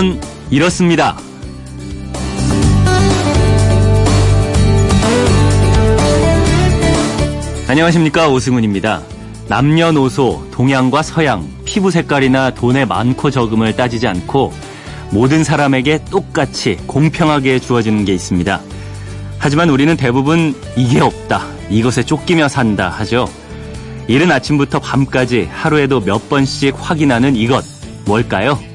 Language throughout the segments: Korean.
그건 이렇습니다. 안녕하십니까 오승훈입니다. 남녀노소, 동양과 서양, 피부 색깔이나 돈의 많고 적음을 따지지 않고 모든 사람에게 똑같이 공평하게 주어지는 게 있습니다. 하지만 우리는 대부분 이게 없다, 이것에 쫓기며 산다 하죠. 이른 아침부터 밤까지 하루에도 몇 번씩 확인하는 이것, 뭘까요?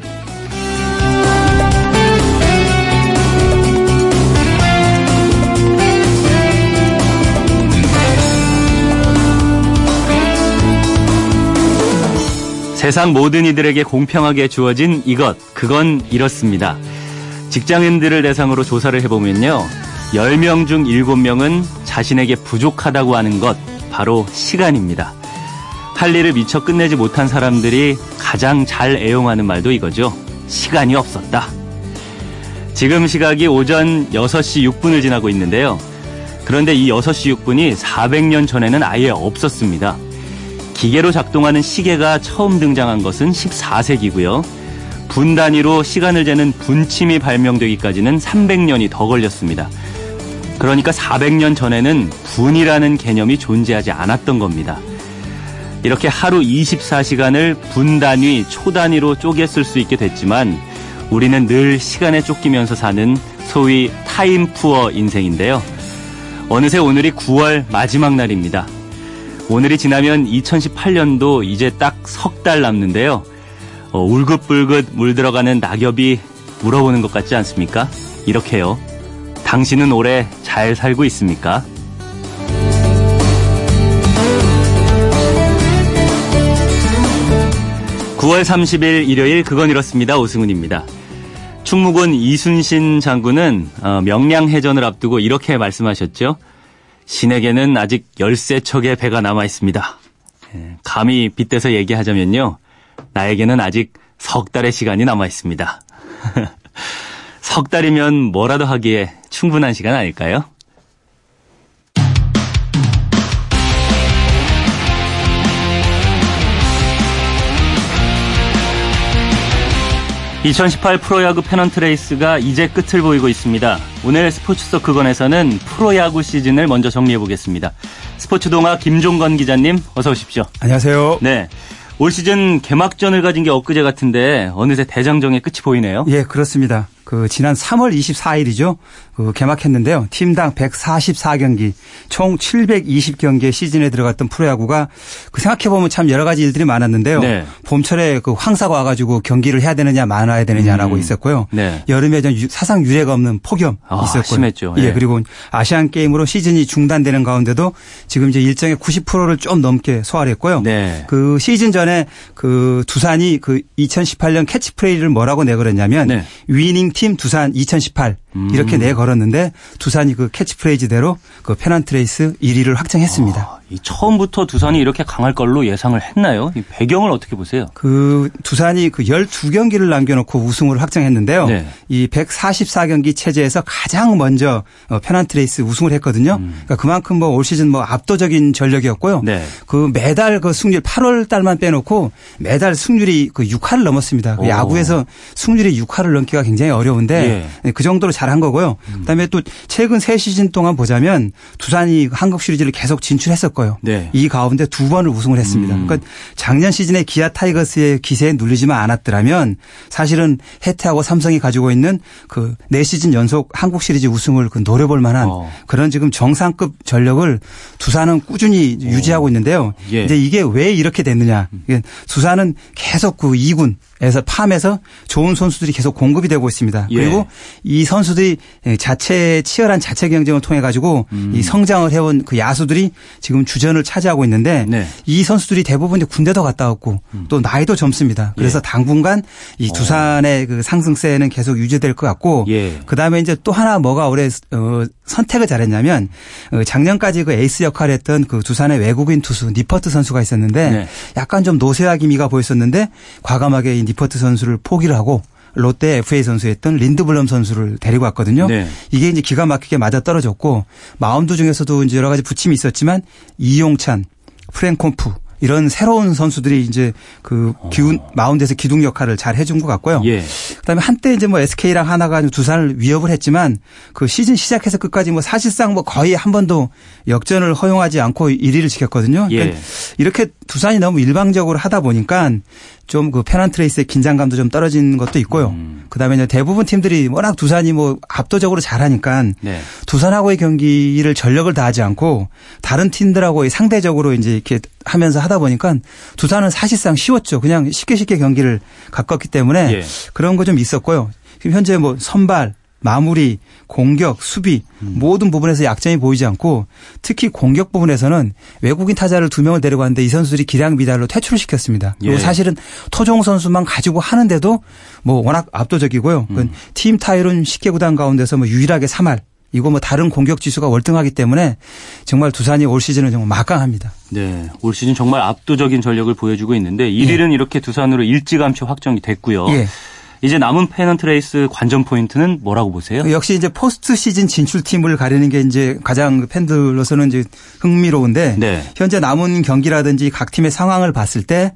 세상 모든 이들에게 공평하게 주어진 이것, 그건 이렇습니다. 직장인들을 대상으로 조사를 해보면요. 10명 중 7명은 자신에게 부족하다고 하는 것, 바로 시간입니다. 할 일을 미처 끝내지 못한 사람들이 가장 잘 애용하는 말도 이거죠. 시간이 없었다. 지금 시각이 오전 6시 6분을 지나고 있는데요. 그런데 이 6시 6분이 400년 전에는 아예 없었습니다. 기계로 작동하는 시계가 처음 등장한 것은 14세기고요. 분 단위로 시간을 재는 분침이 발명되기까지는 300년이 더 걸렸습니다. 그러니까 400년 전에는 분이라는 개념이 존재하지 않았던 겁니다. 이렇게 하루 24시간을 분 단위, 초 단위로 쪼개 쓸 수 있게 됐지만 우리는 늘 시간에 쫓기면서 사는 소위 타임 푸어 인생인데요. 어느새 오늘이 9월 마지막 날입니다. 오늘이 지나면 2018년도 이제 딱 석 달 남는데요. 어, 울긋불긋 물들어가는 낙엽이 물어보는 것 같지 않습니까? 이렇게요. 당신은 올해 잘 살고 있습니까? 9월 30일 일요일 그건 이렇습니다. 오승훈입니다. 충무군 이순신 장군은 어, 명량해전을 앞두고 이렇게 말씀하셨죠. 신에게는 아직 열세 척의 배가 남아 있습니다. 예, 감히 빗대서 얘기하자면요. 나에게는 아직 석 달의 시간이 남아 있습니다. 석 달이면 뭐라도 하기에 충분한 시간 아닐까요? 2018 프로야구 페넌트 레이스가 이제 끝을 보이고 있습니다. 오늘 스포츠 서크건에서는 프로야구 시즌을 먼저 정리해 보겠습니다. 스포츠 동아 김종건 기자님 어서 오십시오. 안녕하세요. 네. 올 시즌 개막전을 가진 게 엊그제 같은데 어느새 대장정의 끝이 보이네요. 예, 그렇습니다. 그 지난 3월 24일이죠. 그 개막했는데요. 팀당 144경기, 총 720경기의 시즌에 들어갔던 프로야구가 그 생각해 보면 참 여러 가지 일들이 많았는데요. 네. 봄철에 그 황사가 와가지고 경기를 해야 되느냐 말아야 되느냐라고 음. 있었고요. 네. 여름에 전 사상 유례가 없는 폭염 아, 있었고요. 심했죠. 예. 예. 그리고 아시안 게임으로 시즌이 중단되는 가운데도 지금 이제 일정의 90%를 좀 넘게 소화를 했고요. 네. 그 시즌 전에 그 두산이 그 2018년 캐치프레이즈를 뭐라고 내걸었냐면 네. Winning Team 두산 2018 음. 이렇게 내 걸었는데 두산이 그 캐치프레이즈대로 그 페넌트레이스 1위를 확정했습니다. 아, 처음부터 두산이 이렇게 강할 걸로 예상을 했나요? 이 배경을 어떻게 보세요? 그 두산이 그 12경기를 남겨놓고 우승을 확정했는데요. 네. 이 144경기 체제에서 가장 먼저 어, 페넌트레이스 우승을 했거든요. 음. 그러니까 그만큼 뭐 올 시즌 뭐 압도적인 전력이었고요. 네. 그 매달 그 승률 8월 달만 빼놓고 매달 승률이 그 6할을 넘었습니다. 그 야구에서 승률이 6할을 넘기가 굉장히 어려운데 예. 그 정도로 잘한 거고요. 음. 그다음에 또 최근 세 시즌 동안 보자면 두산이 한국 시리즈를 계속 진출했었고요. 네. 이 가운데 두 번을 우승을 했습니다. 음. 그러니까 작년 시즌에 기아 타이거스의 기세에 눌리지만 않았더라면 사실은 해태하고 삼성이 가지고 있는 그 네 시즌 연속 한국 시리즈 우승을 그 노려볼 만한 어. 그런 지금 정상급 전력을 두산은 꾸준히 어. 유지하고 있는데요. 예. 이제 이게 왜 이렇게 됐느냐. 음. 두산은 계속 그 2군 에서 팜에서 좋은 선수들이 계속 공급이 되고 있습니다. 예. 그리고 이 선수들이 자체 치열한 자체 경쟁을 통해 가지고 음. 이 성장을 해온 그 야수들이 지금 주전을 차지하고 있는데 네. 이 선수들이 대부분 군대도 갔다 왔고 음. 또 나이도 젊습니다. 그래서 예. 당분간 이 어. 두산의 그 상승세는 계속 유지될 것 같고 예. 그다음에 이제 또 하나 뭐가 올해 어 선택을 잘했냐면 어, 작년까지 그 에이스 역할을 했던 그 두산의 외국인 투수 니퍼트 선수가 있었는데 네. 약간 좀 노쇠화 기미가 보였었는데 과감하게 니퍼트 선수를 포기를 하고 롯데 FA 선수였던 린드블럼 선수를 데리고 왔거든요. 네. 이게 이제 기가 막히게 맞아 떨어졌고 마운드 중에서도 이제 여러 가지 부침이 있었지만 이용찬, 프랭코프 이런 새로운 선수들이 이제 그 기운 어. 마운드에서 기둥 역할을 잘 해준 것 같고요. 예. 그다음에 한때 이제 뭐 SK랑 하나가 두산을 위협을 했지만 그 시즌 시작해서 끝까지 뭐 사실상 뭐 거의 한 번도 역전을 허용하지 않고 1위를 지켰거든요. 그러니까 예. 이렇게 두산이 너무 일방적으로 하다 보니까 좀 그 페난 트레이스의 긴장감도 좀 떨어진 것도 있고요. 음. 그다음에 이제 대부분 팀들이 워낙 두산이 뭐 압도적으로 잘하니까 네. 두산하고의 경기를 전력을 다하지 않고 다른 팀들하고 상대적으로 이제 이렇게 하면서 하다 보니까 두산은 사실상 쉬웠죠. 그냥 쉽게 쉽게 경기를 가꿨기 때문에 예. 그런 거 좀 있었고요. 현재 뭐 선발 마무리, 공격, 수비 음. 모든 부분에서 약점이 보이지 않고 특히 공격 부분에서는 외국인 타자를 두 명을 데려갔는데 이 선수들이 기량 미달로 퇴출을 시켰습니다. 그리고 예. 사실은 토종 선수만 가지고 하는데도 뭐 워낙 압도적이고요. 음. 팀 타율은 10개 구단 가운데서 뭐 유일하게 3할 이거 뭐 다른 공격 지수가 월등하기 때문에 정말 두산이 올 시즌은 정말 막강합니다. 네. 올 시즌 정말 압도적인 전력을 보여주고 있는데 1위는 예. 이렇게 두산으로 일찌감치 확정이 됐고요. 예. 이제 남은 페넌트 레이스 관전 포인트는 뭐라고 보세요? 역시 이제 포스트 시즌 진출팀을 가리는 게 이제 가장 팬들로서는 이제 흥미로운데 네. 현재 남은 경기라든지 각 팀의 상황을 봤을 때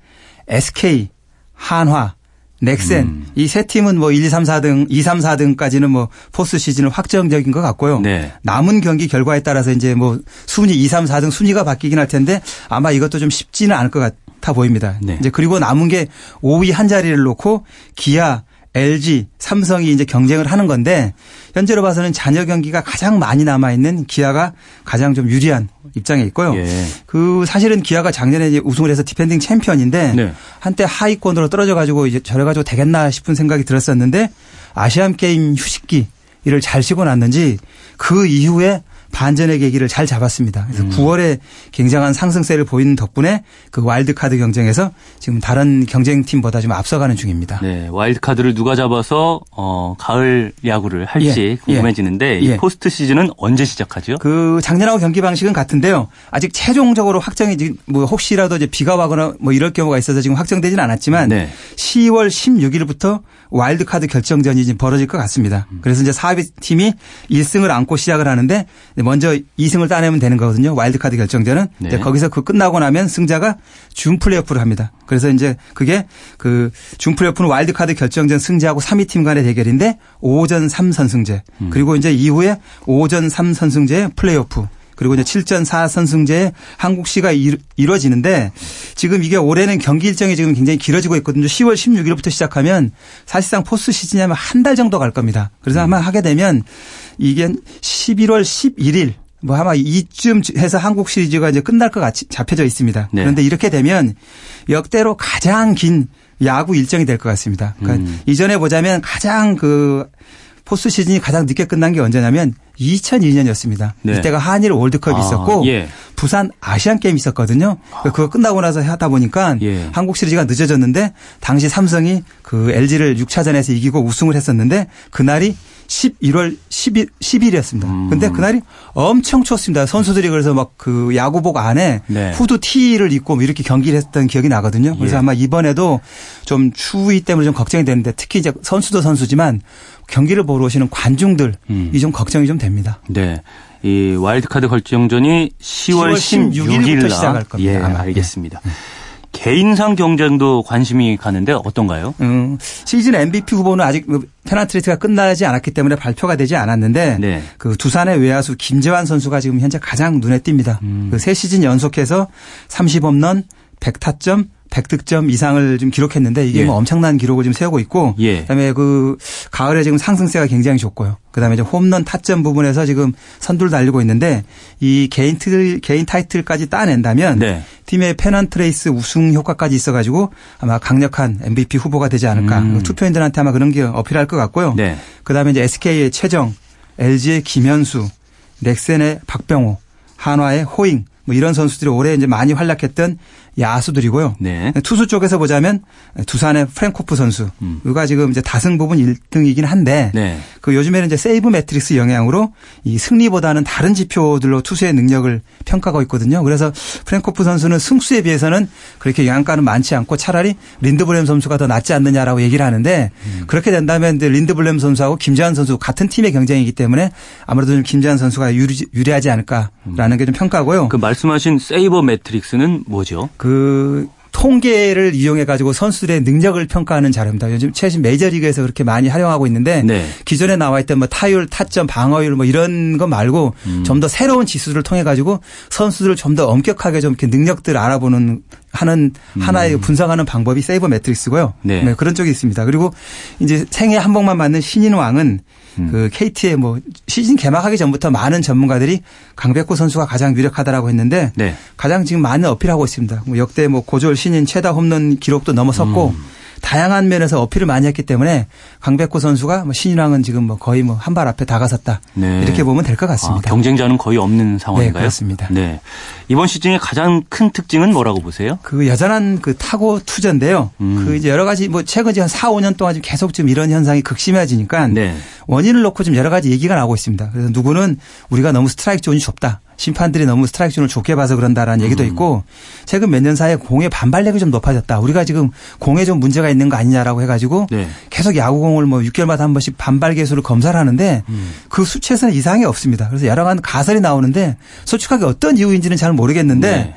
SK, 한화, 넥센 음. 이 세 팀은 뭐 1, 2, 3, 4등, 2, 3, 4등까지는 뭐 포스트 시즌은 확정적인 것 같고요. 네. 남은 경기 결과에 따라서 이제 뭐 순위 2, 3, 4등 순위가 바뀌긴 할 텐데 아마 이것도 좀 쉽지는 않을 것 같아 보입니다. 네. 이제 그리고 남은 게 5위 한 자리를 놓고 기아, LG, 삼성이 이제 경쟁을 하는 건데 현재로 봐서는 잔여 경기가 가장 많이 남아 있는 기아가 가장 좀 유리한 입장에 있고요. 예. 그 사실은 기아가 작년에 이제 우승을 해서 defending champion인데 네. 한때 하위권으로 떨어져 가지고 이제 저래 가지고 되겠나 싶은 생각이 들었었는데 아시안 게임 휴식기 이를 잘 쉬고 났는지 그 이후에 반전의 계기를 잘 잡았습니다. 그래서 음. 9월에 굉장한 상승세를 보이는 덕분에 그 와일드카드 경쟁에서 지금 다른 경쟁팀보다 좀 앞서가는 중입니다. 네, 와일드카드를 누가 잡아서 어, 가을 야구를 할지 예. 궁금해지는데 예. 이 포스트 시즌은 언제 시작하죠? 그 작년하고 경기 방식은 같은데요. 아직 최종적으로 확정이 뭐 혹시라도 이제 비가 오거나 뭐 이럴 경우가 있어서 지금 확정되지는 않았지만 네. 10월 16일부터 와일드카드 결정전이 지금 벌어질 것 같습니다. 음. 그래서 이제 4위 팀이 1승을 안고 시작을 하는데 먼저 2승을 따내면 되는 거거든요. 와일드카드 결정전은. 네. 거기서 그 끝나고 나면 승자가 준 플레이오프를 합니다. 그래서 이제 그게 그 준 플레이오프는 와일드카드 결정전 승자하고 3위 팀 간의 대결인데 5전 3선승제. 음. 그리고 이제 이후에 5전 3선승제 플레이오프. 그리고 이제 7전 4선승제 한국 시가 이루어지는데 지금 이게 올해는 경기 일정이 지금 굉장히 길어지고 있거든요. 10월 16일부터 시작하면 사실상 포스 시즌이면 한 달 정도 갈 겁니다. 그래서 아마 하게 되면 이게 11월 11일 뭐 아마 이쯤 해서 한국 시리즈가 이제 끝날 것 같이 잡혀져 있습니다. 네. 그런데 이렇게 되면 역대로 가장 긴 야구 일정이 될 것 같습니다. 그러니까 음. 이전에 보자면 가장 그 포스 시즌이 가장 늦게 끝난 게 언제냐면 2002년이었습니다. 네. 이때가 한일 월드컵이 아, 있었고 예. 부산 아시안 게임이 있었거든요. 아. 그거 끝나고 나서 하다 보니까 예. 한국 시리즈가 늦어졌는데 당시 삼성이 그 LG를 6차전에서 이기고 우승을 했었는데 그날이 11월 10일 10일이었습니다. 음. 근데 그날이 엄청 추웠습니다. 선수들이 그래서 막 그 야구복 안에 네. 후드 티를 입고 뭐 이렇게 경기를 했던 기억이 나거든요. 그래서 예. 아마 이번에도 좀 추위 때문에 좀 걱정이 되는데 특히 이제 선수도 선수지만 경기를 보러 오시는 관중들 음. 이좀 걱정이 좀 됩니다. 네. 이 와일드카드 결정전이 10월, 10월 16일부터 시작할 겁니다. 예, 아마. 알겠습니다. 네. 개인상 경쟁도 관심이 가는데 어떤가요? 음, 시즌 MVP 후보는 아직 페나트리트가 끝나지 않았기 때문에 발표가 되지 않았는데 네. 그 두산의 외야수 김재환 선수가 지금 현재 가장 눈에 띕니다. 음. 그세 시즌 연속해서 30홈런, 100타점, 100득점 이상을 좀 기록했는데 이게 예. 뭐 엄청난 기록을 지금 세우고 있고 예. 그다음에 그 가을에 지금 상승세가 굉장히 좋고요. 그다음에 이제 홈런 타점 부분에서 지금 선두를 달리고 있는데 이 개인 트 개인 타이틀까지 따낸다면 네. 팀의 페넌트레이스 우승 효과까지 있어가지고 아마 강력한 MVP 후보가 되지 않을까 음. 투표인들한테 아마 그런 게 어필할 것 같고요. 네. 그다음에 이제 SK의 최정, LG의 김현수, 넥센의 박병호, 한화의 호잉 뭐 이런 선수들이 올해 이제 많이 활약했던 야수들이고요. 네. 투수 쪽에서 보자면 두산의 프랭코프 선수가 음. 지금 이제 다승 부분 1등이긴 한데 네. 그 요즘에는 이제 sabermetrics 영향으로 이 승리보다는 다른 지표들로 투수의 능력을 평가하고 있거든요. 그래서 프랭코프 선수는 승수에 비해서는 그렇게 영양가는 많지 않고 차라리 린드블럼 선수가 더 낫지 않느냐라고 얘기를 하는데 음. 그렇게 된다면 린드블럼 선수하고 김재환 선수 같은 팀의 경쟁이기 때문에 아무래도 좀 김재환 선수가 유리, 유리하지 않을까라는 게 좀 평가고요. 그 말씀하신 sabermetrics는 뭐죠? 그그 통계를 이용해 가지고 선수들의 능력을 평가하는 자료입니다. 요즘 최신 메이저리그에서 그렇게 많이 활용하고 있는데 네. 기존에 나와 있던 뭐 타율, 타점, 방어율 뭐 이런 거 말고 음. 좀더 새로운 지수를 통해 가지고 선수들을 좀 더 엄격하게 좀 이렇게 능력들을 알아보는 하는 음. 하나의 분석하는 방법이 세이버 매트릭스고요. 네. 네. 그런 쪽이 있습니다. 그리고 이제 생애 한 번만 맞는 신인 왕은 음. 그 KT의 뭐 시즌 개막하기 전부터 많은 전문가들이 강백호 선수가 가장 유력하다라고 했는데 네. 가장 지금 많은 어필하고 있습니다. 뭐 역대 뭐 고졸 신인 최다 홈런 기록도 넘어섰고 음. 다양한 면에서 어필을 많이 했기 때문에 강백호 선수가 뭐 신인왕은 지금 뭐 거의 뭐 한 발 앞에 다가섰다. 네. 이렇게 보면 될 것 같습니다. 아, 경쟁자는 거의 없는 상황인가요? 네, 그렇습니다. 네. 이번 시즌의 가장 큰 특징은 뭐라고 보세요? 그 여전한 그 타고 투자인데요. 음. 그 이제 여러 가지 뭐 최근 한 4, 5년 동안 지금 계속 좀 이런 현상이 극심해지니까 네. 원인을 놓고 좀 여러 가지 얘기가 나오고 있습니다. 그래서 누구는 우리가 너무 스트라이크 존이 좁다. 심판들이 너무 스트라이크 존을 좁게 봐서 그런다라는 얘기도 음. 있고 최근 몇 년 사이에 공의 반발력이 좀 높아졌다. 우리가 지금 공에 좀 문제가 있는 거 아니냐라고 해가지고 네. 계속 야구공을 뭐 6개월마다 한 번씩 반발 계수를 검사를 하는데 음. 그 수치에서는 이상이 없습니다. 그래서 여러 가지 가설이 나오는데 솔직하게 어떤 이유인지는 잘 모르겠는데 네.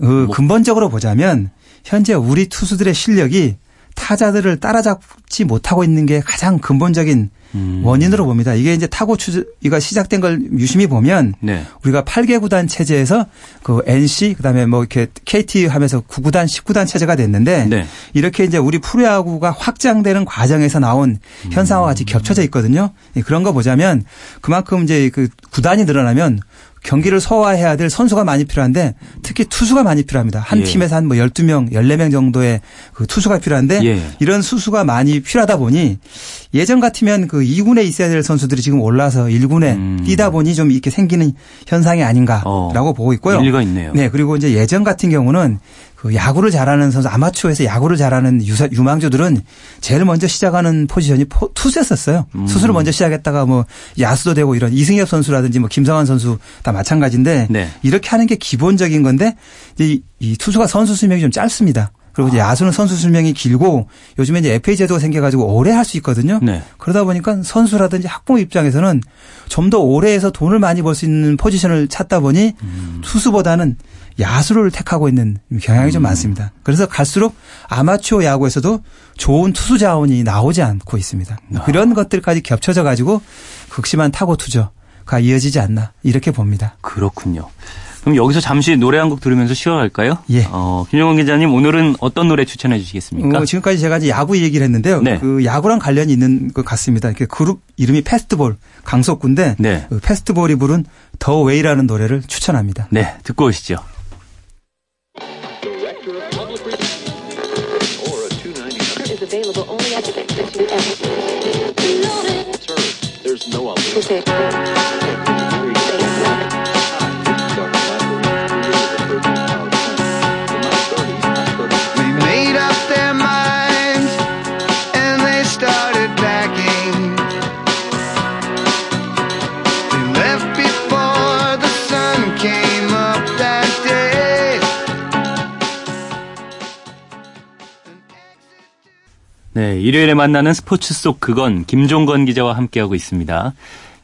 어, 뭐. 근본적으로 보자면 현재 우리 투수들의 실력이 타자들을 따라잡지 못하고 있는 게 가장 근본적인 음. 원인으로 봅니다. 이게 이제 타고 추이가 시작된 걸 유심히 보면 네. 우리가 8개 구단 체제에서 그 NC 그다음에 뭐 이렇게 KT 하면서 9구단 10구단 체제가 됐는데 네. 이렇게 이제 우리 프로야구가 확장되는 과정에서 나온 현상과 같이 겹쳐져 있거든요. 그런 거 보자면 그만큼 이제 그 구단이 늘어나면 경기를 소화해야 될 선수가 많이 필요한데 특히 투수가 많이 필요합니다. 한 예. 팀에서 한 뭐 12명, 14명 정도의 그 투수가 필요한데 예. 이런 수수가 많이 필요하다 보니 예전 같으면 그 2군에 있어야 될 선수들이 지금 올라서 1군에 음. 뛰다 보니 좀 이렇게 생기는 현상이 아닌가라고 어. 보고 있고요. 일리가 있네요. 네, 그리고 이제 예전 같은 경우는 그 야구를 잘하는 선수 아마추어에서 야구를 잘하는 유사, 유망주들은 제일 먼저 시작하는 포지션이 포, 투수였었어요. 음. 투수를 먼저 시작했다가 뭐 야수도 되고 이런 이승엽 선수라든지 뭐 김성환 선수 다 마찬가지인데 네. 이렇게 하는 게 기본적인 건데 이, 이 투수가 선수 수명이 좀 짧습니다. 그리고 이제 아. 야수는 선수 수명이 길고 요즘에 이제 FA 제도가 생겨가지고 오래 할 수 있거든요. 네. 그러다 보니까 선수라든지 학부 입장에서는 좀 더 오래 해서 돈을 많이 벌 수 있는 포지션을 찾다 보니 음. 투수보다는 야수를 택하고 있는 경향이 좀 음. 많습니다. 그래서 갈수록 아마추어 야구에서도 좋은 투수 자원이 나오지 않고 있습니다. 아. 그런 것들까지 겹쳐져 가지고 극심한 타고 투저가 이어지지 않나 이렇게 봅니다. 그렇군요. 그럼 여기서 잠시 노래 한 곡 들으면서 쉬어갈까요? 예. 어, 김영원 기자님 오늘은 어떤 노래 추천해 주시겠습니까? 어, 지금까지 제가 이제 야구 얘기를 했는데요. 네. 그 야구랑 관련이 있는 것 같습니다. 이렇게 그룹 이름이 Fastball 강속구인데 네. 그 Fastball이 부른 The Way라는 노래를 추천합니다. 네, 듣고 오시죠. Sir, there's no other. 일요일에 만나는 스포츠 속 그건 김종건 기자와 함께하고 있습니다.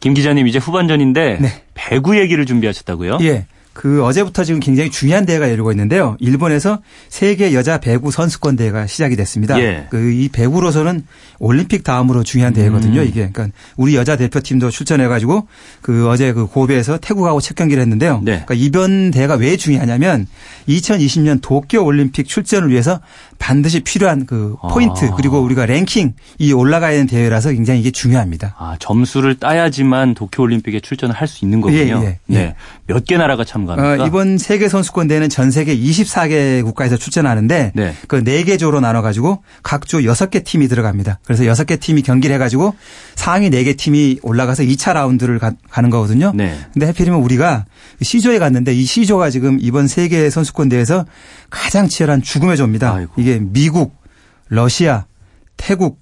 김 기자님 이제 후반전인데 네. 배구 얘기를 준비하셨다고요? 예. 그 어제부터 지금 굉장히 중요한 대회가 열리고 있는데요. 일본에서 세계 여자 배구 선수권 대회가 시작이 됐습니다. 예. 그이 배구로서는 올림픽 다음으로 중요한 대회거든요. 음. 이게 그러니까 우리 여자 대표팀도 출전해 가지고 그 어제 그 고베에서 태국하고 첫 경기를 했는데요. 네. 그러니까 이번 대회가 왜 중요하냐면 2020년 도쿄 올림픽 출전을 위해서 반드시 필요한 그 포인트 아. 그리고 우리가 랭킹 이 올라가야 되는 대회라서 굉장히 이게 중요합니다. 아, 점수를 따야지만 도쿄 올림픽에 출전을 할 수 있는 거군요. 예, 예, 예. 네. 몇 개 나라가 참가합니까? 어, 이번 세계 선수권 대회는 전 세계 24개 국가에서 출전하는데 네. 그 4개 조로 나눠 가지고 각조 6개 팀이 들어갑니다. 그래서 6개 팀이 경기를 해 가지고 상위 4개 팀이 올라가서 2차 라운드를 가, 는 거거든요. 네. 근데 하필이면 우리가 C조에 갔는데 이 C조가 지금 이번 세계 선수권 대회에서 가장 치열한 죽음의 조입니다. 아이고. 이게 미국, 러시아, 태국,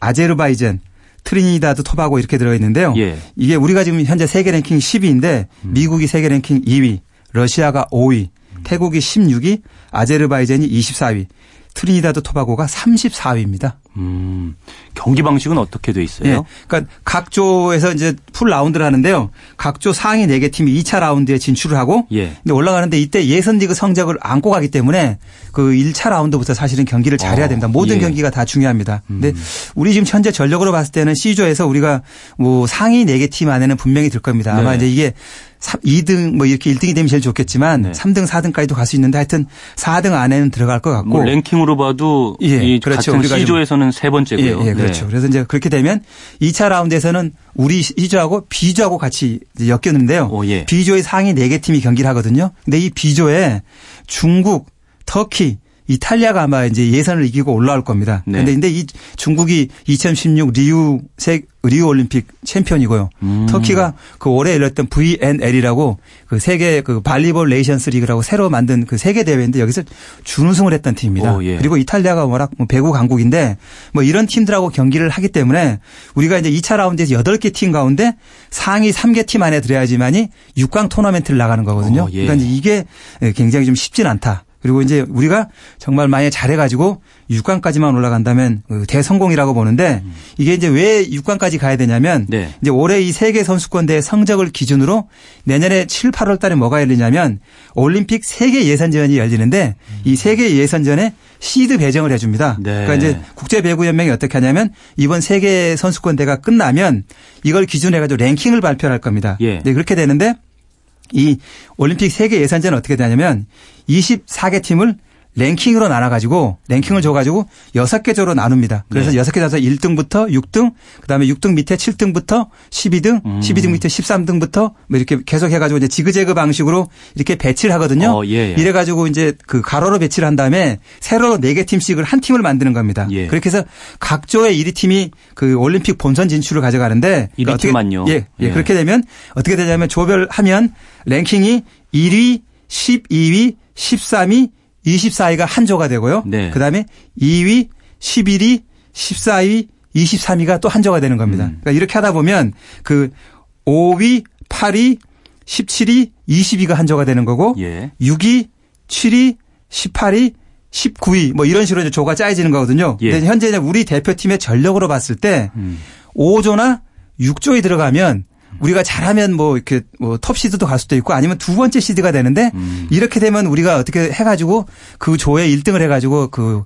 아제르바이잔, 트리니다드 토바고 이렇게 들어 있는데요. 예. 이게 우리가 지금 현재 세계 랭킹 10위인데 음. 미국이 세계 랭킹 2위, 러시아가 5위, 태국이 16위, 아제르바이잔이 24위, 트리니다드 토바고가 34위입니다. 음, 경기 방식은 어떻게 돼 있어요? 예. 그러니까 각 조에서 이제 풀 라운드를 하는데요. 각 조 상위 4개 팀이 2차 라운드에 진출을 하고 예. 근데 올라가는데 이때 예선 리그 성적을 안고 가기 때문에 그 1차 라운드부터 사실은 경기를 잘해야 어, 됩니다. 모든 예. 경기가 다 중요합니다. 근데 음. 우리 지금 현재 전력으로 봤을 때는 C조에서 우리가 뭐 상위 4개 팀 안에는 분명히 들 겁니다. 아마 네. 이제 이게 2등 뭐 이렇게 1등이 되면 제일 좋겠지만 네. 3등, 4등까지도 갈 수 있는데 하여튼 4등 안에는 들어갈 것 같고 뭐 랭킹으로 봐도 예, 이 그렇죠. 같은 C조에서는 세 번째고요. 예, 예 그렇죠. 네. 그래서 이제 그렇게 되면 2차 라운드에서는 우리 C조하고 B조하고 같이 엮였는데요. 오, 예. B조의 상위 4개 팀이 경기를 하거든요. 근데 이 B조에 중국, 터키, 이탈리아가 아마 이제 예선을 이기고 올라올 겁니다. 네. 그런데 근데 이 중국이 2016 리우 세 리우 올림픽 챔피언이고요. 음. 터키가 그 올해 열렸던 VNL이라고 그 세계 그 발리볼 네이션스 리그라고 새로 만든 그 세계 대회인데 여기서 준우승을 했던 팀입니다. 오, 예. 그리고 이탈리아가 워낙 뭐 배구 강국인데 뭐 이런 팀들하고 경기를 하기 때문에 우리가 이제 2차 라운드에서 8개 팀 가운데 상위 3개 팀 안에 들어야지만이 6강 토너멘트를 나가는 거거든요. 오, 예. 그러니까 이제 이게 굉장히 좀 쉽진 않다. 그리고 이제 우리가 정말 많이 잘해가지고 6강까지만 올라간다면 그 대성공이라고 보는데 이게 이제 왜 6강까지 가야 되냐면 네. 이제 올해 이 세계 선수권대 성적을 기준으로 내년에 7, 8월 달에 뭐가 열리냐면 올림픽 세계 예선전이 열리는데 이 세계 예선전에 시드 배정을 해줍니다. 네. 그러니까 이제 국제 배구 연맹이 어떻게 하냐면 이번 세계 선수권대가 끝나면 이걸 기준해 가지고 랭킹을 발표할 겁니다. 예. 네, 그렇게 되는데 이 올림픽 세계 예선전은 어떻게 되냐면 24개 팀을 랭킹으로 나눠가지고 랭킹을 줘가지고 6개 조로 나눕니다. 그래서 네. 6개 조서 1등부터 6등 그다음에 6등 밑에 7등부터 12등 음. 12등 밑에 13등부터 뭐 이렇게 계속 해가지고 이제 지그재그 방식으로 이렇게 배치를 하거든요. 어, 예, 예. 이래가지고 이제 그 가로로 배치를 한 다음에 세로로 4개 팀씩을 한 팀을 만드는 겁니다. 예. 그렇게 해서 각 조의 1위 팀이 그 올림픽 본선 진출을 가져가는데 1위 그러니까 팀만요. 예, 예. 그렇게 되면 어떻게 되냐면 조별 하면 랭킹이 1위, 12위, 13위, 24위가 한 조가 되고요. 네. 그다음에 2위, 11위, 14위, 23위가 또 한 조가 되는 겁니다. 음. 그러니까 이렇게 하다 보면 그 5위, 8위, 17위, 20위가 한 조가 되는 거고 예. 6위, 7위, 18위, 19위 뭐 이런 식으로 이제 조가 짜여지는 거거든요. 예. 근데 현재 우리 대표팀의 전력으로 봤을 때 음. 5조나 6조에 들어가면 우리가 잘하면 뭐 이렇게 뭐 톱 시드도 갈 수도 있고 아니면 두 번째 시드가 되는데 음. 이렇게 되면 우리가 어떻게 해가지고 그 조에 1등을 해가지고 그,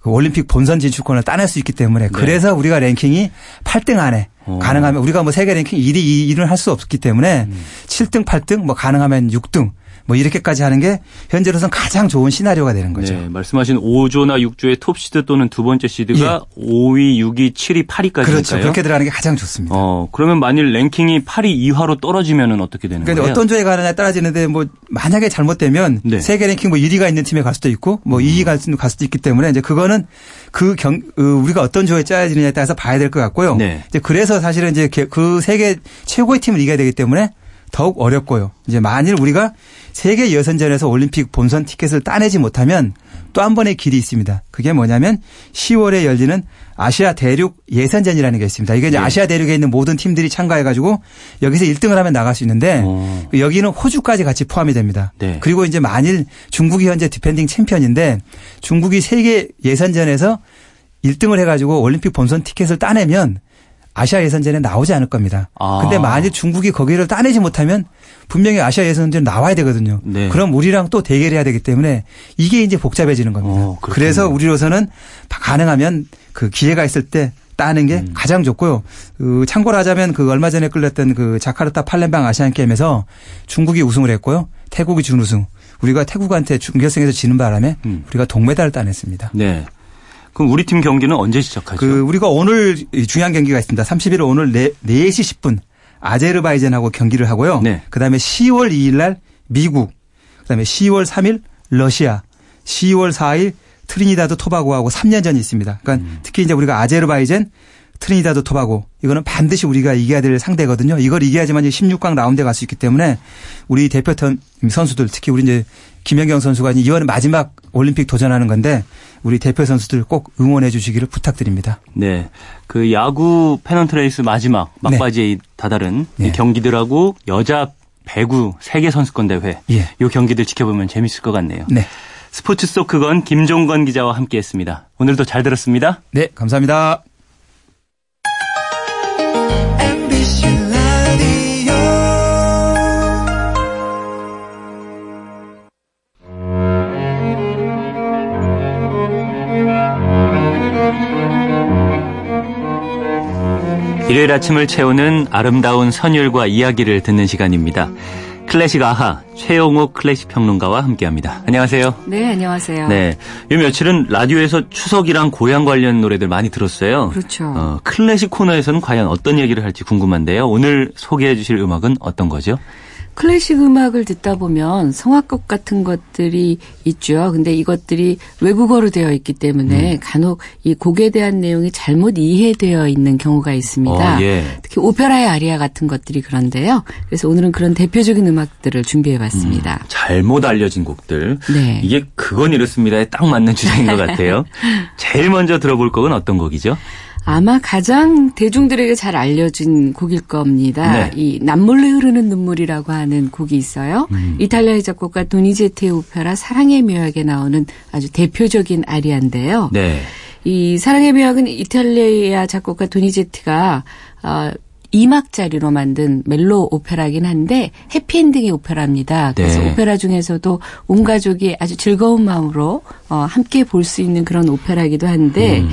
그 올림픽 본선 진출권을 따낼 수 있기 때문에 네. 그래서 우리가 랭킹이 8등 안에 어. 가능하면 우리가 뭐 세계 랭킹 1위, 2위를 할수 없기 때문에 음. 7등, 8등 뭐 가능하면 6등 뭐 이렇게까지 하는 게 현재로선 가장 좋은 시나리오가 되는 거죠. 네, 말씀하신 5조나 6조의 톱 시드 또는 두 번째 시드가 예. 5위, 6위, 7위, 8위까지 그렇죠. 그렇게 들어가는 게 가장 좋습니다. 어, 그러면 만일 랭킹이 8위 이하로 떨어지면은 어떻게 되는 그러니까 거예요? 어떤 조에 가느냐에 따라지는데 뭐 만약에 잘못되면 네. 세계 랭킹 뭐 1위가 있는 팀에 갈 수도 있고 뭐 2위 갈, 수, 갈 수도 있기 때문에 이제 그거는 그 경, 어, 우리가 어떤 조에 짜야지느냐에 따라서 봐야 될 것 같고요. 네. 이제 그래서 사실은 이제 그 세계 최고의 팀을 이겨야 되기 때문에 더욱 어렵고요. 이제 만일 우리가 세계 예선전에서 올림픽 본선 티켓을 따내지 못하면 또 한 번의 길이 있습니다. 그게 뭐냐면 10월에 열리는 아시아 대륙 예선전이라는 게 있습니다. 이게 이제 네. 아시아 대륙에 있는 모든 팀들이 참가해가지고 여기서 1등을 하면 나갈 수 있는데 오. 어. 여기는 호주까지 같이 포함이 됩니다. 네. 그리고 이제 만일 중국이 현재 디펜딩 챔피언인데 중국이 세계 예선전에서 1등을 해가지고 올림픽 본선 티켓을 따내면 아시아 예선전에 나오지 않을 겁니다. 아. 근데 만일 중국이 거기를 따내지 못하면 분명히 아시아 예선전에 나와야 되거든요. 네. 그럼 우리랑 또 대결해야 되기 때문에 이게 이제 복잡해지는 겁니다. 어, 그래서 우리로서는 가능하면 그 기회가 있을 때 따는 게 음. 가장 좋고요. 그 참고로 하자면 그 얼마 전에 끌렸던 그 자카르타 팔렘방 아시안 게임에서 중국이 우승을 했고요. 태국이 준우승. 우리가 태국한테 준결승에서 지는 바람에 음. 우리가 동메달을 따냈습니다. 네. 그럼 우리 팀 경기는 언제 시작하죠? 그 우리가 오늘 중요한 경기가 있습니다. 30일 오늘 4, 4시 10분 아제르바이잔하고 경기를 하고요. 네. 그다음에 10월 2일 날 미국, 그다음에 10월 3일 러시아, 10월 4일 트리니다드 토바고하고 3연전이 있습니다. 그러니까 음. 특히 이제 우리가 아제르바이잔, 트리니다드 토바고 이거는 반드시 우리가 이겨야 될 상대거든요. 이걸 이겨야지만 16강 라운드에 갈 수 있기 때문에 우리 대표팀 선수들 특히 우리 이제 김연경 선수가 이번 마지막 올림픽 도전하는 건데 우리 대표 선수들 꼭 응원해 주시기를 부탁드립니다. 네. 그 야구 페넌트레이스 마지막 막바지에 네. 다다른 네. 경기들하고 여자 배구 세계 선수권 대회 예. 이 경기들 지켜보면 재밌을 것 같네요. 네. 스포츠 속 그건 김종건 기자와 함께 했습니다. 오늘도 잘 들었습니다. 네, 감사합니다. 일요일 아침을 채우는 아름다운 선율과 이야기를 듣는 시간입니다. 클래식 아하 최용욱 클래식 평론가와 함께합니다. 안녕하세요. 네, 안녕하세요. 네, 요 며칠은 라디오에서 추석이랑 고향 관련 노래들 많이 들었어요. 그렇죠. 어, 클래식 코너에서는 과연 어떤 얘기를 할지 궁금한데요. 오늘 소개해주실 음악은 어떤 거죠? 클래식 음악을 듣다 보면 성악곡 같은 것들이 있죠. 근데 이것들이 외국어로 되어 있기 때문에 음. 간혹 이 곡에 대한 내용이 잘못 이해되어 있는 경우가 있습니다. 어, 예. 특히 오페라의 아리아 같은 것들이 그런데요. 그래서 오늘은 그런 대표적인 음악들을 준비해 봤습니다. 음, 잘못 알려진 곡들. 네. 이게 그건 이렇습니다에 딱 맞는 주제인 것 같아요. 제일 먼저 들어볼 곡은 어떤 곡이죠? 아마 가장 대중들에게 잘 알려진 곡일 겁니다. 네. 이 남몰래 흐르는 눈물이라고 하는 곡이 있어요. 음. 이탈리아의 작곡가 도니제티의 오페라 사랑의 묘약에 나오는 아주 대표적인 아리아인데요. 네. 이 사랑의 묘약은 이탈리아 작곡가 도니제티가 어, 2막짜리로 만든 멜로 오페라긴 한데 해피엔딩의 오페라입니다. 그래서 네. 오페라 중에서도 온 가족이 아주 즐거운 마음으로 어, 함께 볼 수 있는 그런 오페라이기도 한데 음.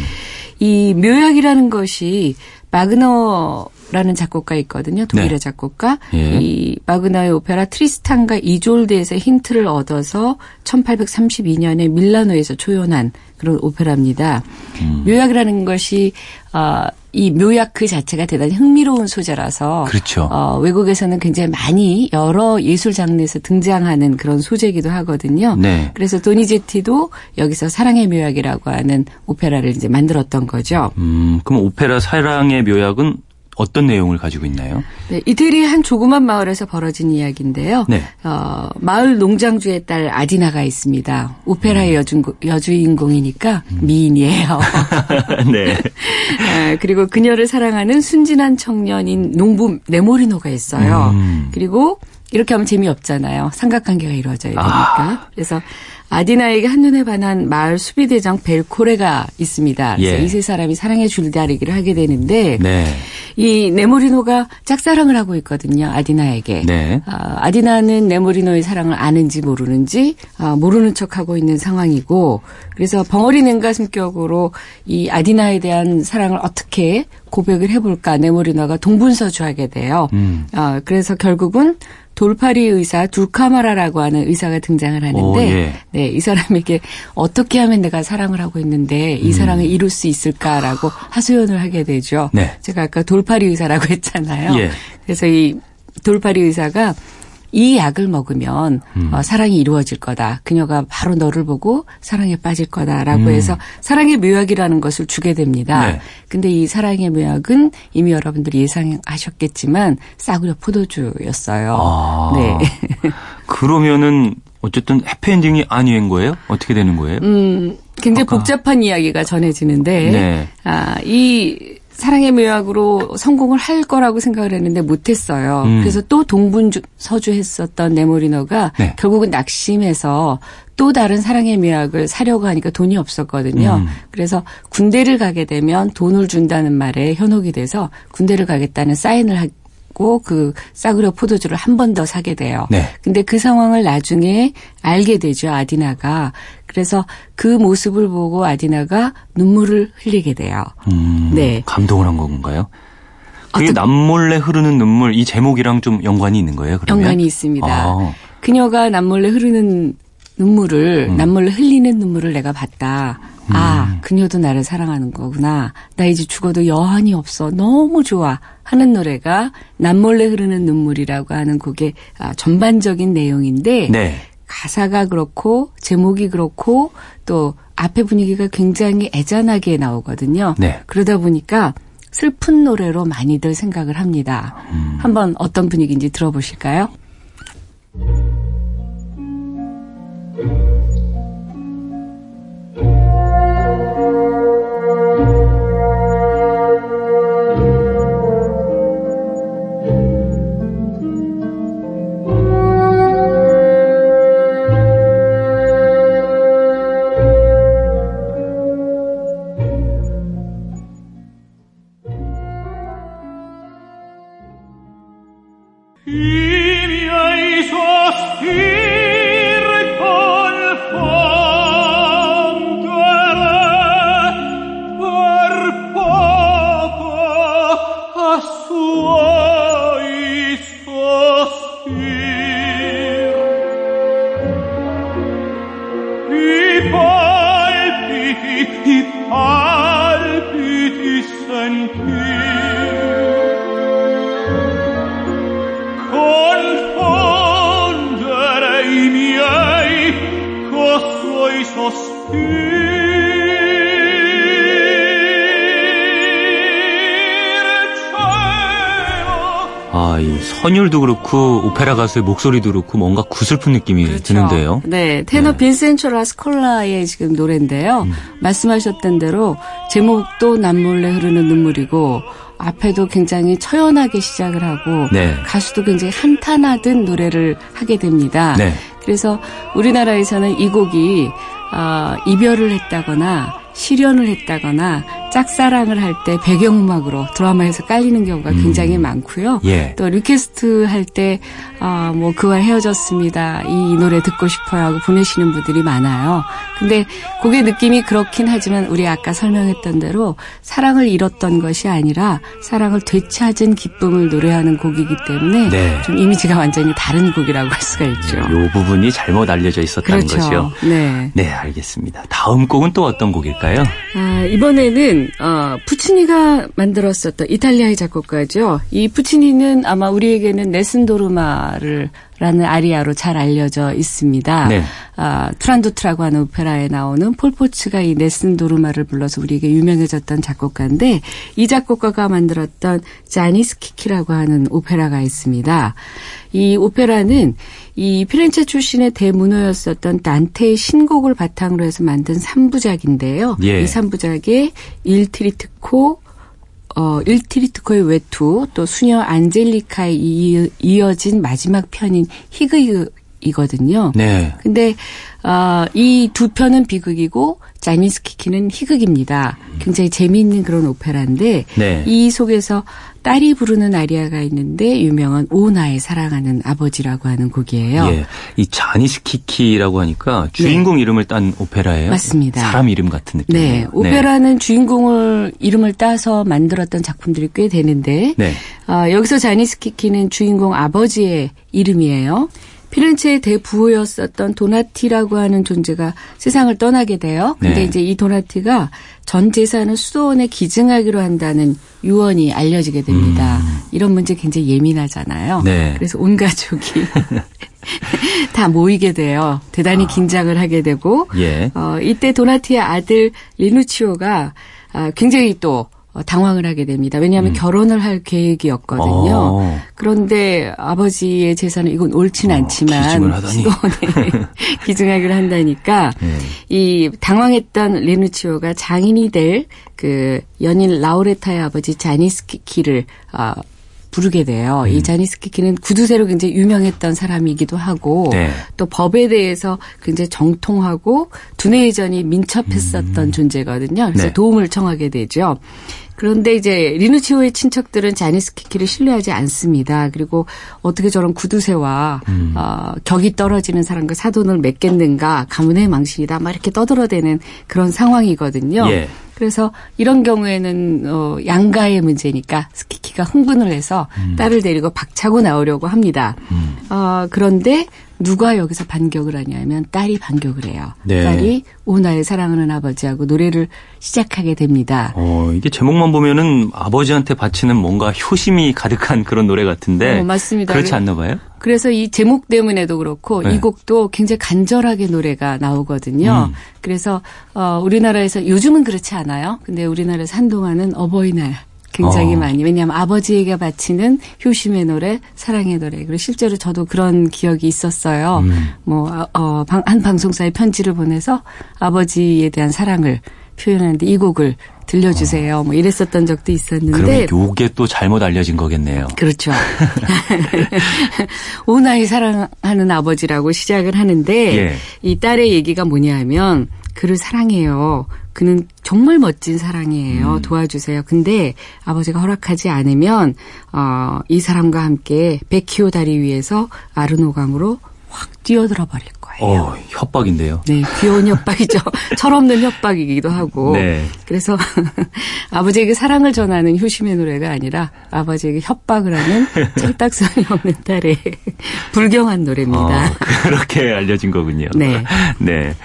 이 묘약이라는 것이 마그너라는 작곡가 있거든요. 독일의 네. 작곡가. 예. 이 마그너의 오페라 트리스탄과 이졸드에서 힌트를 얻어서 1832년에 밀라노에서 초연한 그런 오페라입니다. 음. 묘약이라는 것이 어, 이 묘약 그 자체가 대단히 흥미로운 소재라서 그렇죠. 어, 외국에서는 굉장히 많이 여러 예술 장르에서 등장하는 그런 소재이기도 하거든요. 네. 그래서 도니제티도 여기서 사랑의 묘약이라고 하는 오페라를 이제 만들었던 거죠. 음, 그럼 오페라 사랑의 묘약은 어떤 내용을 가지고 있나요? 네, 이태리 한 조그만 마을에서 벌어진 이야기인데요. 네. 어, 마을 농장주의 딸 아디나가 있습니다. 오페라의 음. 여주, 여주인공이니까 음. 미인이에요. 네. 아, 그리고 그녀를 사랑하는 순진한 청년인 농부 네모리노가 있어요. 음. 그리고 이렇게 하면 재미없잖아요. 삼각관계가 이루어져야 되니까. 아. 그래서 아디나에게 한눈에 반한 마을 수비대장 벨코레가 있습니다. 그래서 예. 이세 사람이 사랑의 줄다리기를 하게 되는데 네. 이 네모리노가 짝사랑을 하고 있거든요. 아디나에게. 네. 아, 디나는 네모리노의 사랑을 아는지 모르는지 아, 모르는 척하고 있는 상황이고 그래서 벙어리 냉가슴격으로 이 아디나에 대한 사랑을 어떻게 고백을 해볼까 네모리노가 동분서주하게 돼요. 음. 아, 그래서 결국은 돌파리 의사 두카마라라고 하는 의사가 등장을 하는데 오, 예. 네, 이 사람에게 어떻게 하면 내가 사랑을 하고 있는데 이 음. 사랑을 이룰 수 있을까라고 하소연을 하게 되죠. 네. 제가 아까 돌파리 의사라고 했잖아요. 예. 그래서 이 돌파리 의사가 이 약을 먹으면 음. 어, 사랑이 이루어질 거다. 그녀가 바로 너를 보고 사랑에 빠질 거다라고 음. 해서 사랑의 묘약이라는 것을 주게 됩니다. 네. 근데 이 사랑의 묘약은 이미 여러분들이 예상하셨겠지만 싸구려 포도주였어요. 아. 네. 그러면은 어쨌든 해피엔딩이 아닌 거예요? 어떻게 되는 거예요? 음, 굉장히 아까. 복잡한 이야기가 전해지는데 네. 아, 이 사랑의 묘약으로 성공을 할 거라고 생각을 했는데 못했어요. 음. 그래서 또 동분 서주했었던 네모리너가 네. 결국은 낙심해서 또 다른 사랑의 묘약을 사려고 하니까 돈이 없었거든요. 음. 그래서 군대를 가게 되면 돈을 준다는 말에 현혹이 돼서 군대를 가겠다는 사인을 갖고 그 싸구려 포도주를 한 번 더 사게 돼요. 네. 근데 그 상황을 나중에 알게 되죠. 아디나가. 그래서 그 모습을 보고 아디나가 눈물을 흘리게 돼요. 음, 네. 감동을 한 건가요? 그게 어떤... 남몰래 흐르는 눈물 이 제목이랑 좀 연관이 있는 거예요? 그러면? 연관이 있습니다. 아. 그녀가 남몰래 흐르는 눈물을 음. 남몰래 흘리는 눈물을 내가 봤다. 아, 음. 그녀도 나를 사랑하는 거구나. 나 이제 죽어도 여한이 없어. 너무 좋아. 하는 노래가 남몰래 흐르는 눈물이라고 하는 곡의 아, 전반적인 내용인데 네. 가사가 그렇고 제목이 그렇고 또 앞에 분위기가 굉장히 애잔하게 나오거든요. 네. 그러다 보니까 슬픈 노래로 많이들 생각을 합니다. 음. 한번 어떤 분위기인지 들어보실까요? 오페라 가수의 목소리도 그렇고 뭔가 구슬픈 느낌이 그렇죠. 드는데요. 네, 테너 네. 빈센초 라 스콜라의 지금 노래인데요. 음. 말씀하셨던 대로 제목도 남몰래 흐르는 눈물이고 앞에도 굉장히 처연하게 시작을 하고 네. 가수도 굉장히 한탄하던 노래를 하게 됩니다. 네. 그래서 우리나라에서는 이 곡이 어, 이별을 했다거나 실연을 했다거나 짝사랑을 할 때 배경음악으로 드라마에서 깔리는 경우가 음. 굉장히 많고요. 예. 또 request 할때 아, 뭐 그와 헤어졌습니다. 이 노래 듣고 싶어요 하고 보내시는 분들이 많아요. 근데 곡의 느낌이 그렇긴 하지만 우리 아까 설명했던 대로 사랑을 잃었던 것이 아니라 사랑을 되찾은 기쁨을 노래하는 곡이기 때문에 네. 좀 이미지가 완전히 다른 곡이라고 할 수가 있죠. 이 부분이 잘못 알려져 있었다는 그렇죠. 것이요. 네. 네, 알겠습니다. 다음 곡은 또 어떤 곡일까요? 아, 이번에는 어, 푸치니가 만들었었던 이탈리아의 작곡가죠. 이 푸치니는 아마 우리에게는 네슨도르마를 라는 아리아로 잘 알려져 있습니다. 네. 아, 투란도트라고 하는 오페라에 나오는 폴포츠가 이 네슨 도르마를 불러서 우리에게 유명해졌던 작곡가인데 이 작곡가가 만들었던 자니스키키라고 하는 오페라가 있습니다. 이 오페라는 이 피렌체 출신의 대문호였었던 단테의 신곡을 바탕으로 해서 만든 3부작인데요. 예. 이 3부작에 일트리트코, 어, 일트리트코의 외투, 또 수녀 안젤리카에 이어진 마지막 편인 히그 이거든요. 네. 근데, 어, 이 두 편은 비극이고, 자니스키키는 희극입니다. 굉장히 재미있는 그런 오페라인데, 네. 이 속에서 딸이 부르는 아리아가 있는데 유명한 오나의 사랑하는 아버지라고 하는 곡이에요. 예. 이 자니스키키라고 하니까 주인공 네. 이름을 딴 오페라예요. 맞습니다. 사람 이름 같은 느낌이에요. 네. 오페라는 네. 주인공을 이름을 따서 만들었던 작품들이 꽤 되는데 네. 어, 여기서 자니스키키는 주인공 아버지의 이름이에요. 피렌체의 대부호였었던 도나티라고 하는 존재가 세상을 떠나게 돼요. 근데 네. 이제 이 도나티가 전 재산을 수도원에 기증하기로 한다는 유언이 알려지게 됩니다. 음. 이런 문제 굉장히 예민하잖아요. 네. 그래서 온 가족이 다 모이게 돼요. 대단히 아. 긴장을 하게 되고 예. 어, 이때 도나티의 아들 리누치오가 아, 굉장히 또 어, 당황을 하게 됩니다. 왜냐하면 음. 결혼을 할 계획이었거든요. 어. 그런데 아버지의 재산은 이건 옳진 어, 않지만 기증을 하다니. 기증하기를 한다니까 네. 이 당황했던 레누치오가 장인이 될 그 연인 라우레타의 아버지 자니스키를 어, 부르게 돼요. 음. 이 자니스키키는 구두쇠로 굉장히 유명했던 사람이기도 하고 네. 또 법에 대해서 굉장히 정통하고 두뇌 이전이 민첩했었던 음. 존재거든요. 그래서 네. 도움을 청하게 되죠. 그런데 이제 리누치오의 친척들은 자니스키키를 신뢰하지 않습니다. 그리고 어떻게 저런 구두쇠와 음. 어, 격이 떨어지는 사람과 사돈을 맺겠는가 가문의 망신이다 막 이렇게 떠들어대는 그런 상황이거든요. 예. 그래서 이런 경우에는 어, 양가의 문제니까 스키키가 흥분을 해서 음. 딸을 데리고 박차고 나오려고 합니다. 음. 어, 그런데 누가 여기서 반격을 하냐면 딸이 반격을 해요. 네. 딸이 오 나의 사랑하는 아버지하고 노래를 시작하게 됩니다. 어, 이게 제목만 보면은 아버지한테 바치는 뭔가 효심이 가득한 그런 노래 같은데. 어, 맞습니다. 그렇지 않나 봐요? 그래서 이 제목 때문에도 그렇고 네. 이 곡도 굉장히 간절하게 노래가 나오거든요. 음. 그래서 어, 우리나라에서 요즘은 그렇지 않아요. 근데 우리나라에서 한동안은 어버이날 굉장히 어. 많이. 왜냐하면 아버지에게 바치는 효심의 노래, 사랑의 노래. 그리고 실제로 저도 그런 기억이 있었어요. 음. 뭐, 아, 어, 한 방송사에 편지를 보내서 아버지에 대한 사랑을 표현하는데 이 곡을 들려주세요. 어. 뭐 이랬었던 적도 있었는데. 그러면 요게 또 잘못 알려진 거겠네요. 그렇죠. 오나이 사랑하는 아버지라고 시작을 하는데 예. 이 딸의 얘기가 뭐냐 하면 그를 사랑해요. 그는 정말 멋진 사랑이에요. 음. 도와주세요. 근데 아버지가 허락하지 않으면 어, 이 사람과 함께 베키오 다리 위에서 아르노강으로 확 뛰어들어 버릴 거예요. 어, 협박인데요. 네, 귀여운 협박이죠. 철없는 협박이기도 하고. 네. 그래서 아버지에게 사랑을 전하는 효심의 노래가 아니라 아버지에게 협박을 하는 철딱선이 없는 딸의 불경한 노래입니다. 어, 그렇게 알려진 거군요. 네. 네.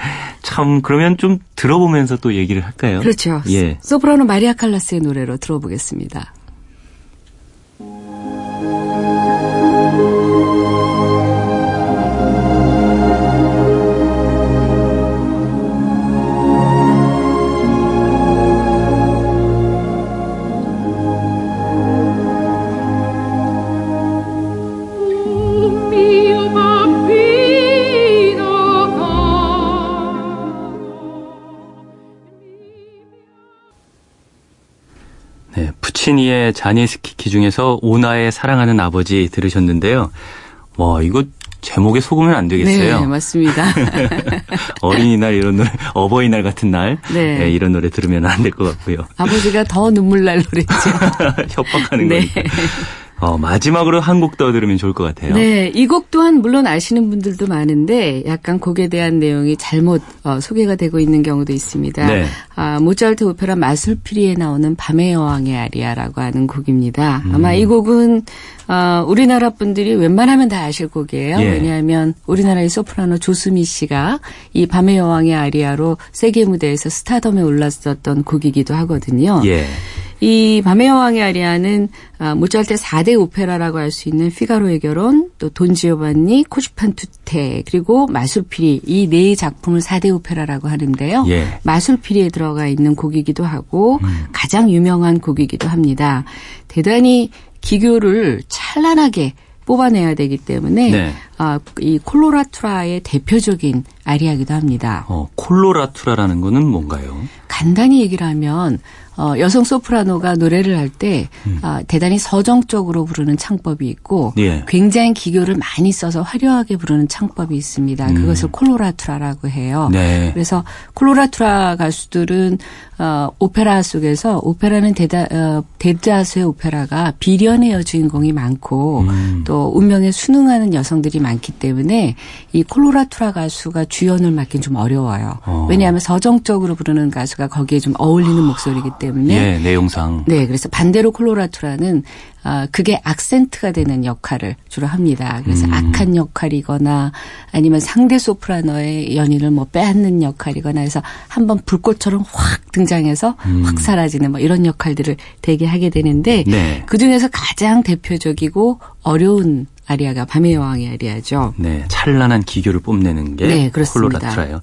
참 그러면 좀 들어보면서 또 얘기를 할까요? 그렇죠. 예. 소프라노 마리아 칼라스의 노래로 들어보겠습니다. 부치니의 자니스키키 중에서 오나의 사랑하는 아버지 들으셨는데요. 와, 이거 제목에 속으면 안 되겠어요. 네, 맞습니다. 어린이날 이런 노래, 어버이날 같은 날 네. 네, 이런 노래 들으면 안 될 것 같고요. 아버지가 더 눈물 날 노래죠. 협박하는 네. 거니까. 어, 마지막으로 한 곡 더 들으면 좋을 것 같아요. 네, 이 곡 또한 물론 아시는 분들도 많은데 약간 곡에 대한 내용이 잘못 어, 소개가 되고 있는 경우도 있습니다. 네. 아, 모차르트 오페라 마술피리에 나오는 밤의 여왕의 아리아라고 하는 곡입니다. 음. 아마 이 곡은 어, 우리나라 분들이 웬만하면 다 아실 곡이에요. 예. 왜냐하면 우리나라의 소프라노 조수미 씨가 이 밤의 여왕의 아리아로 세계 무대에서 스타덤에 올랐었던 곡이기도 하거든요. 예. 이 밤의 여왕의 아리아는 아, 모차르트 4대 오페라라고 할 수 있는 피가로의 결혼, 또 돈 조반니, 코시 판 투테, 그리고 마술피리 이 네 작품을 4대 오페라라고 하는데요. 예. 마술피리에 들어가 있는 곡이기도 하고 음. 가장 유명한 곡이기도 합니다. 대단히 기교를 찬란하게 뽑아내야 되기 때문에 네. 아, 이 콜로라투라의 대표적인 아리아기도 합니다. 어, 콜로라투라라는 거는 뭔가요? 간단히 얘기를 하면 어, 여성 소프라노가 노래를 할때 음. 어, 대단히 서정적으로 부르는 창법이 있고 예. 굉장히 기교를 많이 써서 화려하게 부르는 창법이 있습니다. 음. 그것을 콜로라투라라고 해요. 네. 그래서 콜로라투라 가수들은 어, 오페라 속에서 오페라는 대다, 어, 대다수의 오페라가 비련의 여주인공이 많고 음. 또 운명에 순응하는 여성들이 많기 때문에 이 콜로라투라 가수가 주연을 맡긴 좀 어려워요. 어. 왜냐하면 서정적으로 부르는 가수가 거기에 좀 어울리는 목소리이기 때문에. 예, 내용상. 네, 그래서 반대로 콜로라투라는 아, 그게 악센트가 되는 역할을 주로 합니다. 그래서 음. 악한 역할이거나 아니면 상대 소프라노의 연인을 뭐 빼앗는 역할이거나 해서 한번 불꽃처럼 확 등장해서 음. 확 사라지는 뭐 이런 역할들을 되게 하게 되는데 네. 그 중에서 가장 대표적이고 어려운 아리아가 밤의 여왕의 아리아죠. 네, 찬란한 기교를 뽐내는 게 네, 콜로라트라예요.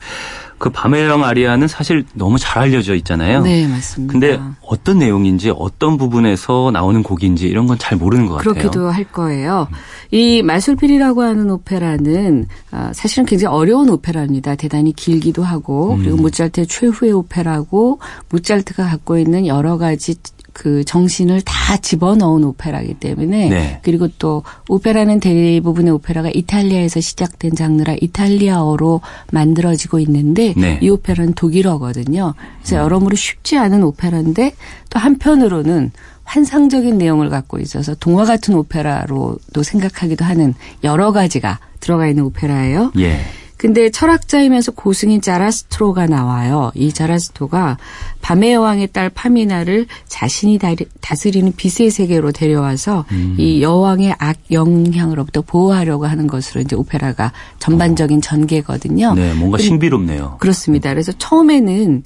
그 밤의 여왕 아리아는 사실 너무 잘 알려져 있잖아요. 네, 맞습니다. 근데 어떤 내용인지 어떤 부분에서 나오는 곡인지 이런 건 잘 모르는 것 같아요. 그렇기도 할 거예요. 이 마술필이라고 하는 오페라는 아, 사실은 굉장히 어려운 오페라입니다. 대단히 길기도 하고 그리고 음. 모차르트의 최후의 오페라고 모차르트가 갖고 있는 여러 가지 그 정신을 다 집어넣은 오페라이기 때문에 네. 그리고 또 오페라는 대부분의 오페라가 이탈리아에서 시작된 장르라 이탈리아어로 만들어지고 있는데 네. 이 오페라는 독일어거든요. 그래서 음. 여러모로 쉽지 않은 오페라인데 또 한편으로는 환상적인 내용을 갖고 있어서 동화 같은 오페라로도 생각하기도 하는 여러 가지가 들어가 있는 오페라예요. 예. 근데 철학자이면서 고승인 자라스트로가 나와요. 이 자라스토가 밤의 여왕의 딸 파미나를 자신이 다스리는 빛의 세계로 데려와서 음. 이 여왕의 악 영향으로부터 보호하려고 하는 것으로 이제 오페라가 전반적인 전개거든요. 네, 뭔가 신비롭네요. 그렇습니다. 그래서 처음에는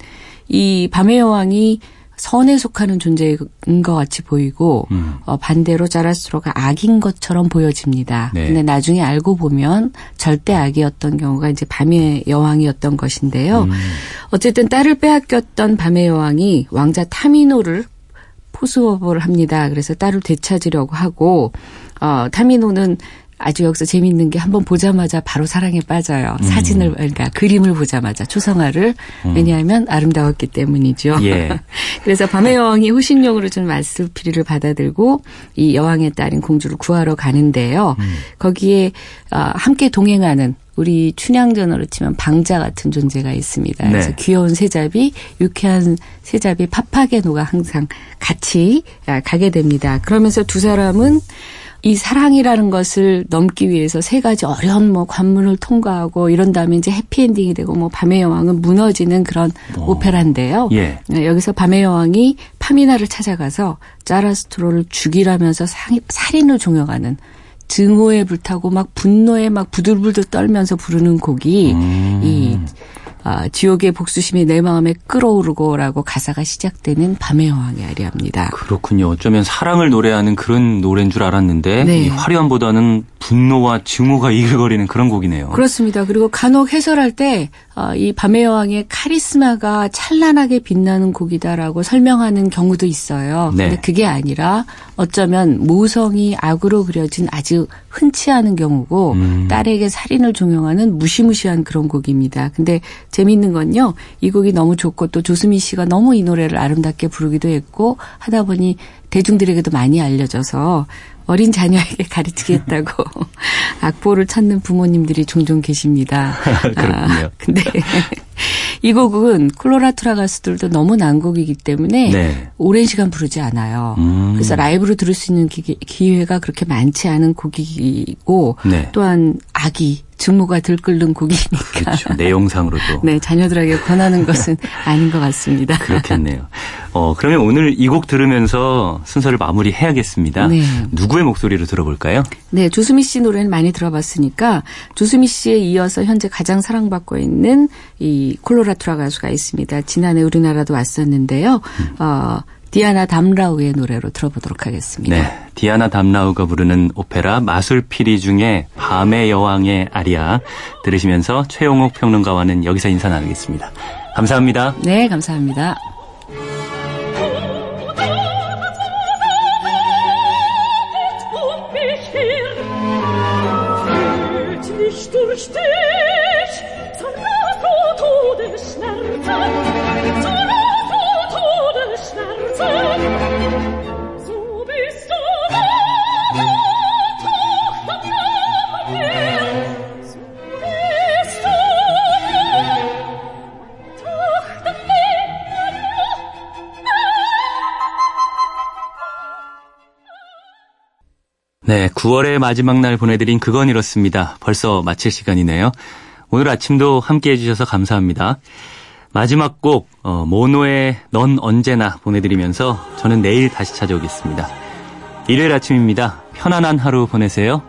이 밤의 여왕이 선에 속하는 존재인 것 같이 보이고 음. 어, 반대로 자라스로가 악인 것처럼 보여집니다. 네. 근데 나중에 알고 보면 절대 악이었던 경우가 이제 밤의 여왕이었던 것인데요. 음. 어쨌든 딸을 빼앗겼던 밤의 여왕이 왕자 타미노를 포수업을 합니다. 그래서 딸을 되찾으려고 하고 어, 타미노는 아주 여기서 재미있는 게 한번 보자마자 바로 사랑에 빠져요. 음. 사진을 그러니까 그림을 보자마자 초성화를 음. 왜냐하면 아름다웠기 때문이죠. 예. 그래서 밤의 여왕이 호신용으로 준 마술피리를 받아들고 이 여왕의 딸인 공주를 구하러 가는데요. 음. 거기에 어, 함께 동행하는 우리 춘향전으로 치면 방자 같은 존재가 있습니다. 네. 그래서 귀여운 새잡이, 유쾌한 새잡이 파파게노가 항상 같이 아, 가게 됩니다. 그러면서 두 사람은 이 사랑이라는 것을 넘기 위해서 세 가지 어려운 뭐 관문을 통과하고 이런 다음에 이제 해피엔딩이 되고 뭐 밤의 여왕은 무너지는 그런 오. 오페라인데요. 예. 네, 여기서 밤의 여왕이 파미나를 찾아가서 짜라스트로를 죽이라면서 살인을 종용하는 증오에 불타고 막 분노에 막 부들부들 떨면서 부르는 곡이 음. 이 아, 지옥의 복수심이 내 마음에 끓어오르고라고 가사가 시작되는 밤의 여왕의 아리아입니다. 그렇군요. 어쩌면 사랑을 노래하는 그런 노래인 줄 알았는데 네. 이 화려함보다는 분노와 증오가 이글거리는 그런 곡이네요. 그렇습니다. 그리고 간혹 해설할 때이 어, 밤의 여왕의 카리스마가 찬란하게 빛나는 곡이다라고 설명하는 경우도 있어요. 네. 근데 그게 아니라 어쩌면 모성이 악으로 그려진 아주 흔치 않은 경우고 음. 딸에게 살인을 종용하는 무시무시한 그런 곡입니다. 근데 재미있는 건요. 이 곡이 너무 좋고 또 조수미 씨가 너무 이 노래를 아름답게 부르기도 했고 하다 보니 대중들에게도 많이 알려져서 어린 자녀에게 가르치겠다고 악보를 찾는 부모님들이 종종 계십니다. 그렇군요. 아, 근데 이 곡은 콜로라투라 가수들도 너무 난곡이기 때문에 네. 오랜 시간 부르지 않아요. 음. 그래서 라이브로 들을 수 있는 기회 가 그렇게 많지 않은 곡이고 네. 또한 아기 증모가 들끓는 곡이니까. 그렇죠. 내용상으로도. 네, 자녀들에게 권하는 것은 아닌 것 같습니다. 그렇겠네요. 어, 그러면 오늘 이 곡 들으면서 순서를 마무리해야겠습니다. 네. 누구의 목소리로 들어볼까요? 네, 조수미 씨 노래는 많이 들어봤으니까 조수미 씨에 이어서 현재 가장 사랑받고 있는 이 콜로라투라 가수가 있습니다. 지난해 우리나라도 왔었는데요. 음. 어, 디아나 담라우의 노래로 들어보도록 하겠습니다. 네, 디아나 담라우가 부르는 오페라 마술피리 중에 밤의 여왕의 아리아 들으시면서 최용옥 평론가와는 여기서 인사 나누겠습니다. 감사합니다. 네, 감사합니다. 네, 9월의 마지막 날 보내드린 그건 이렇습니다. 벌써 마칠 시간이네요. 오늘 아침도 함께 해주셔서 감사합니다. 마지막 곡 어, 모노의 넌 언제나 보내드리면서 저는 내일 다시 찾아오겠습니다. 일요일 아침입니다. 편안한 하루 보내세요.